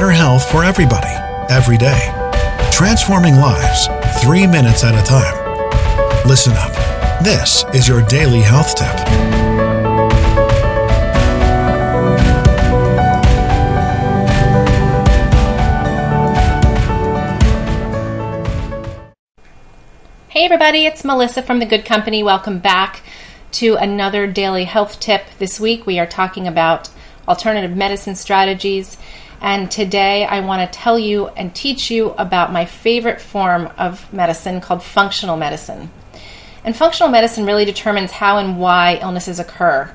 better health for everybody, every day. Transforming lives, three minutes at a time. Listen up. This is your daily health tip. Hey, everybody, it's Melissa from The Good Company. Welcome back to another daily health tip. This week we are talking about alternative medicine strategies. And today I want to tell you and teach you about my favorite form of medicine called functional medicine. And functional medicine really determines how and why illnesses occur.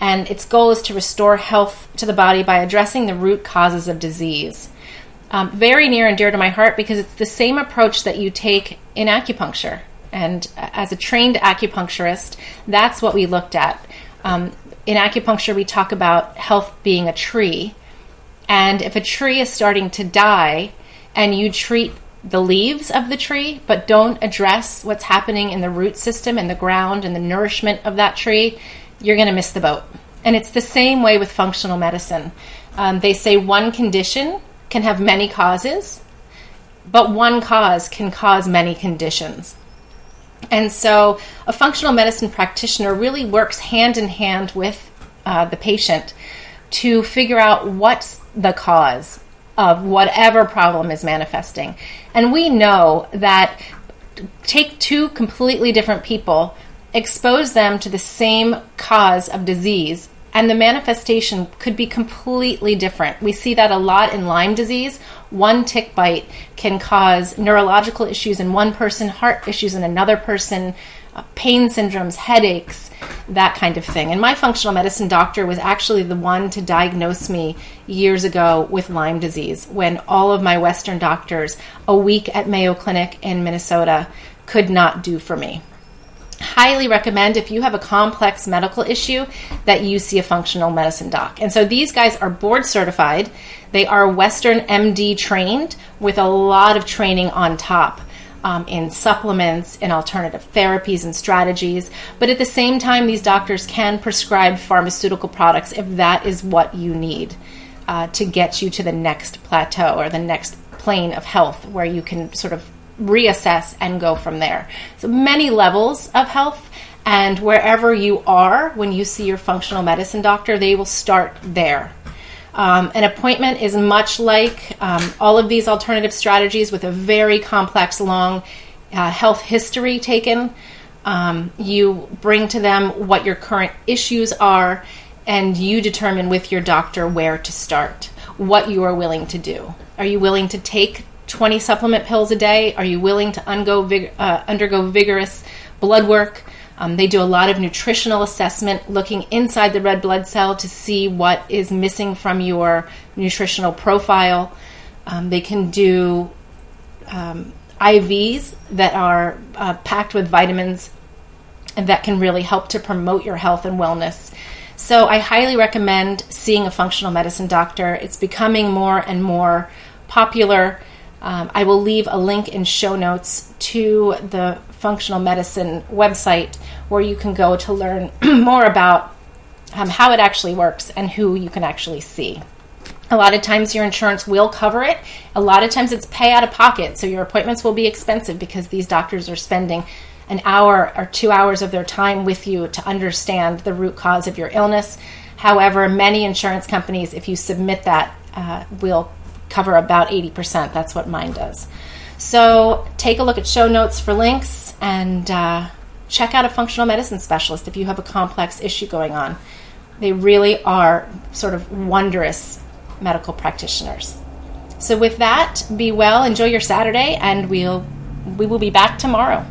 And its goal is to restore health to the body by addressing the root causes of disease. Um, very near and dear to my heart because it's the same approach that you take in acupuncture. And as a trained acupuncturist, that's what we looked at. Um, in acupuncture, we talk about health being a tree. And if a tree is starting to die and you treat the leaves of the tree, but don't address what's happening in the root system and the ground and the nourishment of that tree, you're going to miss the boat. And it's the same way with functional medicine. Um, they say one condition can have many causes, but one cause can cause many conditions. And so a functional medicine practitioner really works hand in hand with uh, the patient to figure out what's the cause of whatever problem is manifesting. And we know that take two completely different people, expose them to the same cause of disease, and the manifestation could be completely different. We see that a lot in Lyme disease. One tick bite can cause neurological issues in one person, heart issues in another person, uh, pain syndromes, headaches, that kind of thing. And my functional medicine doctor was actually the one to diagnose me years ago with Lyme disease when all of my Western doctors, a week at Mayo Clinic in Minnesota, could not do for me highly recommend if you have a complex medical issue that you see a functional medicine doc. And so these guys are board certified. They are Western MD trained with a lot of training on top. Um, in supplements, in alternative therapies and strategies. But at the same time, these doctors can prescribe pharmaceutical products if that is what you need uh, to get you to the next plateau or the next plane of health where you can sort of reassess and go from there. So many levels of health and wherever you are when you see your functional medicine doctor, they will start there. Um, an appointment is much like um, all of these alternative strategies with a very complex, long uh, health history taken. Um, you bring to them what your current issues are, and you determine with your doctor where to start, what you are willing to do. Are you willing to take 20 supplement pills a day? Are you willing to vig- uh, undergo vigorous blood work? Um, they do a lot of nutritional assessment, looking inside the red blood cell to see what is missing from your nutritional profile. Um, they can do um, IVs that are uh, packed with vitamins and that can really help to promote your health and wellness. So, I highly recommend seeing a functional medicine doctor. It's becoming more and more popular. Um, I will leave a link in show notes to the functional medicine website where you can go to learn more about um, how it actually works and who you can actually see. A lot of times your insurance will cover it. A lot of times it's pay out of pocket, so your appointments will be expensive because these doctors are spending an hour or two hours of their time with you to understand the root cause of your illness. However, many insurance companies, if you submit that, uh, will cover about 80%. That's what mine does. So take a look at show notes for links and uh, check out a functional medicine specialist if you have a complex issue going on. They really are sort of wondrous medical practitioners. So with that, be well, enjoy your Saturday, and we'll we will be back tomorrow.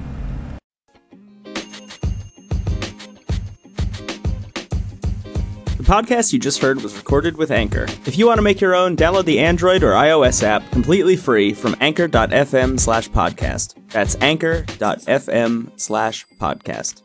The podcast you just heard was recorded with Anchor. If you want to make your own, download the Android or iOS app completely free from anchor.fm slash podcast. That's anchor.fm slash podcast.